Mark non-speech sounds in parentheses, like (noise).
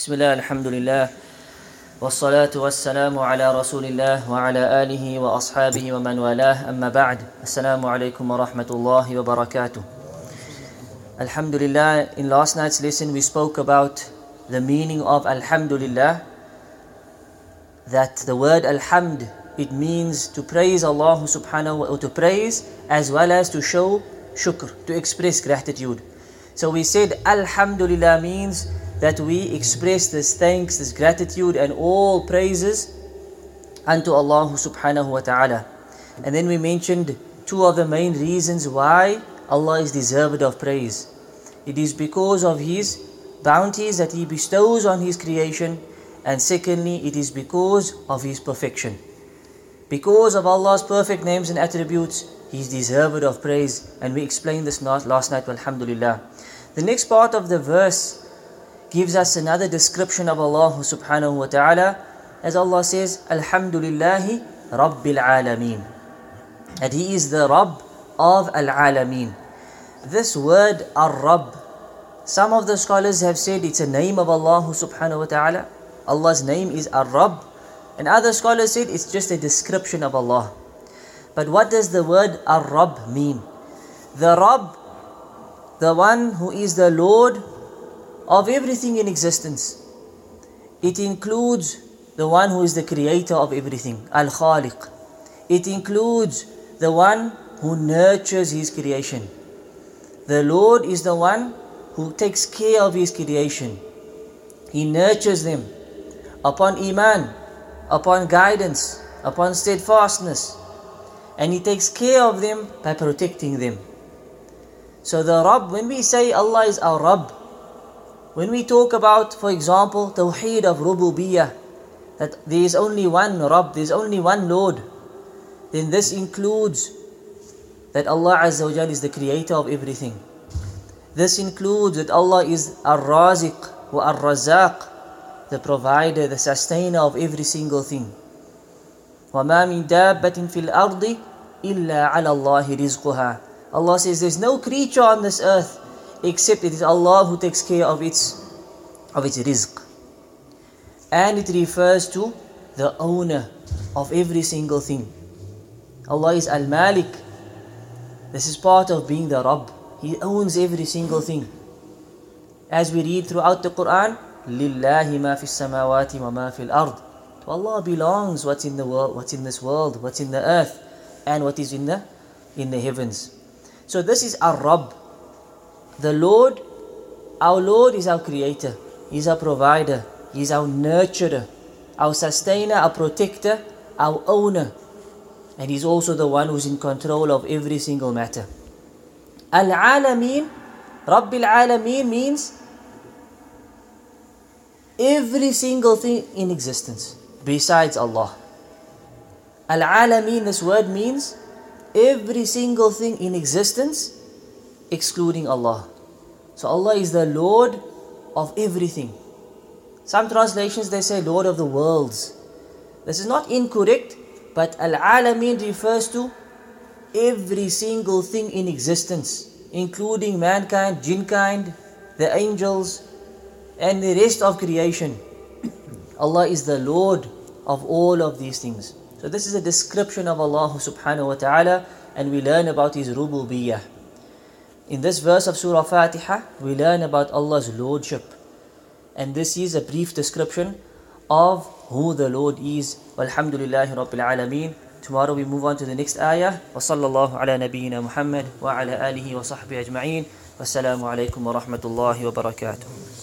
بسم الله الحمد لله والصلاة والسلام على رسول الله وعلى آله وأصحابه ومن والاه أما بعد السلام عليكم ورحمة الله وبركاته Alhamdulillah, in last night's lesson we spoke about the meaning of Alhamdulillah. That the word Alhamd, it means to praise Allah subhanahu wa to praise as well as to show shukr, to express gratitude. So we said Alhamdulillah means that we express this thanks, this gratitude and all praises unto Allah subhanahu wa ta'ala. And then we mentioned two of the main reasons why Allah is deserved of praise. It is because of His bounties that He bestows on His creation, and secondly, it is because of His perfection. Because of Allah's perfect names and attributes, He is deserved of praise, and we explained this last night, Alhamdulillah. The next part of the verse gives us another description of Allah subhanahu wa ta'ala, as Allah says, Alhamdulillahi Rabbil Alameen. That He is the Rabb of Al Alameen. This word Ar-Rabb, some of the scholars have said it's a name of Allah subhanahu wa ta'ala. Allah's name is Ar-Rabb. And other scholars said it's just a description of Allah. But what does the word Ar-Rabb mean? The Rabb, the one who is the Lord of everything in existence. It includes the one who is the creator of everything, Al-Khaliq. It includes the one who nurtures his creation. The Lord is the one who takes care of His creation. He nurtures them upon Iman, upon guidance, upon steadfastness. And He takes care of them by protecting them. So the Rabb, when we say Allah is our Rabb, when we talk about, for example, Tawheed of Rububiyyah, that there is only one Rabb, there is only one Lord, then this includes that Allah Azza wa is the creator of everything. This includes that Allah is Ar-Raziq wa Ar-Razaq, the provider, the sustainer of every single thing. وَمَا مِن دَابَّةٍ فِي الْأَرْضِ إِلَّا عَلَى اللَّهِ رِزْقُهَا Allah says there's no creature on this earth except it is Allah who takes care of its of its rizq. And it refers to the owner of every single thing. Allah is Al-Malik, this is part of being the Rabb. He owns every single thing. As we read throughout the Quran, لِلَّهِ مَا فِي السَّمَاوَاتِ وَمَا فِي الْأَرْضِ To Allah belongs what's in the world, what's in this world, what's in the earth, and what is in the in the heavens. So this is our Rabb. The Lord, our Lord is our creator. He's our provider. He's our nurturer, our sustainer, our protector, our owner. And He's also the one who's in control of every single matter. Al-Alameen, Rabbil Alameen means every single thing in existence besides Allah. Al-Alameen, this word means every single thing in existence excluding Allah. So Allah is the Lord of everything. Some translations they say Lord of the worlds. This is not incorrect, but Al-Alameen refers to every single thing in existence, including mankind, jinnkind, the angels, and the rest of creation. (coughs) Allah is the Lord of all of these things. So this is a description of Allah subhanahu wa ta'ala and we learn about His rububiyyah. In this verse of Surah Fatiha, we learn about Allah's Lordship. And this is a brief description of who the Lord is. Walhamdulillahi Rabbil Alameen. Tomorrow we move on to the next ayah. وصلى الله على نبينا محمد وعلى آله وصحبه أجمعين. والسلام عليكم ورحمة الله وبركاته.